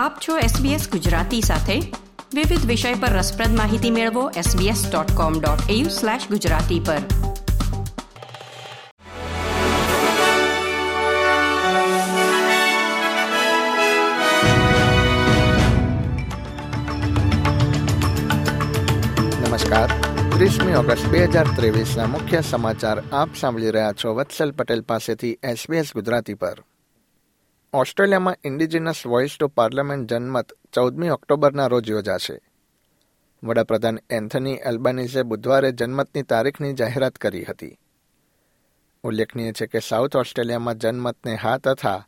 આપ છો SBS ગુજરાતી સાથે. વિવિધ વિષય પર રસપ્રદ માહિતી મેળવો sbs.com.au/gujarati પર. નમસ્કાર. ત્રીસમી ઓગસ્ટ બે હજાર ત્રેવીસના મુખ્ય સમાચાર આપ સાંભળી રહ્યા છો વત્સલ પટેલ પાસેથી એસબીએસ ગુજરાતી પર. ઓસ્ટ્રેલિયામાં ઇન્ડિજિનસ વોઇસ ટુ પાર્લામેન્ટ જનમત ચૌદમી ઓક્ટોબરના રોજ યોજાશે. વડાપ્રધાન એન્થની એલ્બાનીઝે બુધવારે જનમતની તારીખની જાહેરાત કરી હતી. ઉલ્લેખનીય છે કે સાઉથ ઓસ્ટ્રેલિયામાં જનમતને હા તથા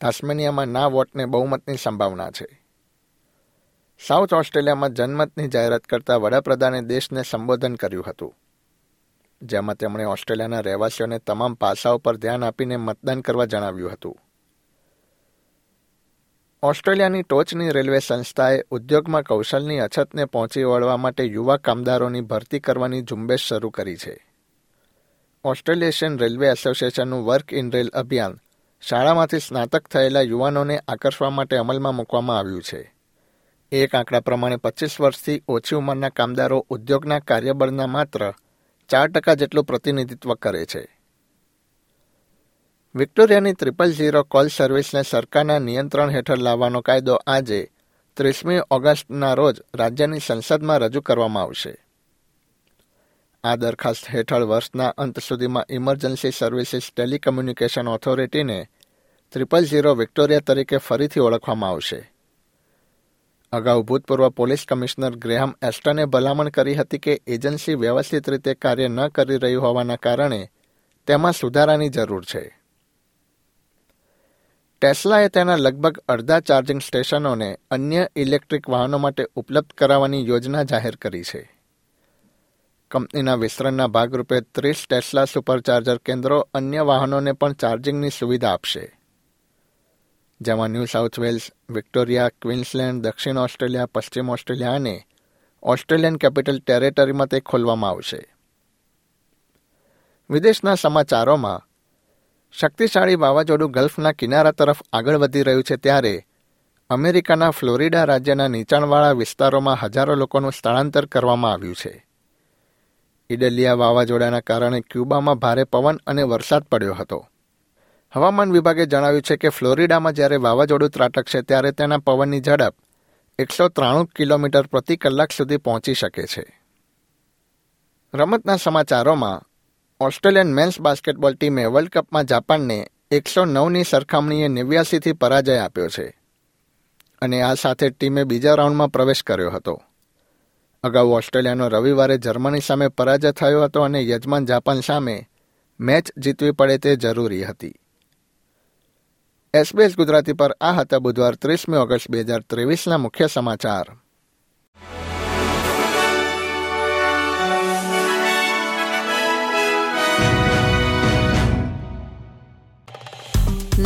તાસ્મેનિયામાં ના વોટને બહુમતની સંભાવના છે. સાઉથ ઓસ્ટ્રેલિયામાં જનમતની જાહેરાત કરતા વડાપ્રધાને દેશને સંબોધન કર્યું હતું. જેમાં તેમણે ઓસ્ટ્રેલિયાના રહેવાસીઓને તમામ પાસાઓ પર ધ્યાન આપીને મતદાન કરવા જણાવ્યું હતું. ઓસ્ટ્રેલિયાની ટોચની રેલવે સંસ્થાએ ઉદ્યોગમાં કૌશલની અછતને પહોંચી વળવા માટે યુવા કામદારોની ભરતી કરવાની ઝુંબેશ શરૂ કરી છે. ઓસ્ટ્રેલિયન રેલવે એસોસિએશનનું વર્ક ઇન રેલ અભિયાન શાળામાંથી સ્નાતક થયેલા યુવાનોને આકર્ષવા માટે અમલમાં મૂકવામાં આવ્યું છે. એક આંકડા પ્રમાણે પચીસ વર્ષથી ઓછી ઉંમરના કામદારો ઉદ્યોગના કાર્યબળના માત્ર ચાર ટકા જેટલું પ્રતિનિધિત્વ કરે છે. વિક્ટોરિયાની ત્રિપલ ઝીરો કોલ સર્વિસને સરકારના નિયંત્રણ હેઠળ લાવવાનો કાયદો આજે ત્રીસમી ઓગસ્ટના રોજ રાજ્યની સંસદમાં રજૂ કરવામાં આવશે. આ દરખાસ્ત હેઠળ વર્ષના અંત સુધીમાં ઇમરજન્સી સર્વિસીસ ટેલિકમ્યુનિકેશન ઓથોરિટીને ત્રિપલ ઝીરો વિક્ટોરિયા તરીકે ફરીથી ઓળખવામાં આવશે. અગાઉ ભૂતપૂર્વ પોલીસ કમિશનર ગ્રેહામ એસ્ટને ભલામણ કરી હતી કે એજન્સી વ્યવસ્થિત રીતે કાર્ય ન કરી રહી હોવાના કારણે તેમાં સુધારાની જરૂર છે. ટેસ્લાએ તેના લગભગ અડધા ચાર્જિંગ સ્ટેશનોને અન્ય ઇલેક્ટ્રિક વાહનો માટે ઉપલબ્ધ કરાવવાની યોજના જાહેર કરી છે. કંપનીના વિસ્તરણના ભાગરૂપે ત્રીસ ટેસ્લા સુપરચાર્જર કેન્દ્રો અન્ય વાહનોને પણ ચાર્જિંગની સુવિધા આપશે. જેમાં New South Wales, Victoria, Queensland, દક્ષિણ ઓસ્ટ્રેલિયા, પશ્ચિમ ઓસ્ટ્રેલિયા અને ઓસ્ટ્રેલિયન કેપિટલ ટેરેટરીમાં તે ખોલવામાં આવશે. વિદેશના સમાચારોમાં શક્તિશાળી વાવાઝોડું ગલ્ફના કિનારા તરફ આગળ વધી રહ્યું છે ત્યારે અમેરિકાના ફ્લોરિડા રાજ્યના નીચાણવાળા વિસ્તારોમાં હજારો લોકોનું સ્થળાંતર કરવામાં આવ્યું છે. ઇડલિયા વાવાઝોડાના કારણે ક્યુબામાં ભારે પવન અને વરસાદ પડ્યો હતો. હવામાન વિભાગે જણાવ્યું છે કે ફ્લોરિડામાં જ્યારે વાવાઝોડું ત્રાટકશે ત્યારે તેના પવનની ઝડપ એકસો ત્રાણું કિલોમીટર પ્રતિ કલાક સુધી પહોંચી શકે છે. રમતના સમાચારોમાં ઓસ્ટ્રેલિયન મેન્સ બાસ્કેટબોલ ટીમે વર્લ્ડ કપમાં જાપાનને એકસો નવની સરખામણીએ નેવ્યાસીથી પરાજય આપ્યો છે અને આ સાથે ટીમે બીજા રાઉન્ડમાં પ્રવેશ કર્યો હતો. અગાઉ ઓસ્ટ્રેલિયાનો રવિવારે જર્મની સામે પરાજય થયો હતો અને યજમાન જાપાન સામે મેચ જીતવી પડે તે જરૂરી હતી. એસબીએસ ગુજરાતી પર આ હતા બુધવાર ત્રીસમી ઓગસ્ટ બે હજાર ત્રેવીસના મુખ્ય સમાચાર.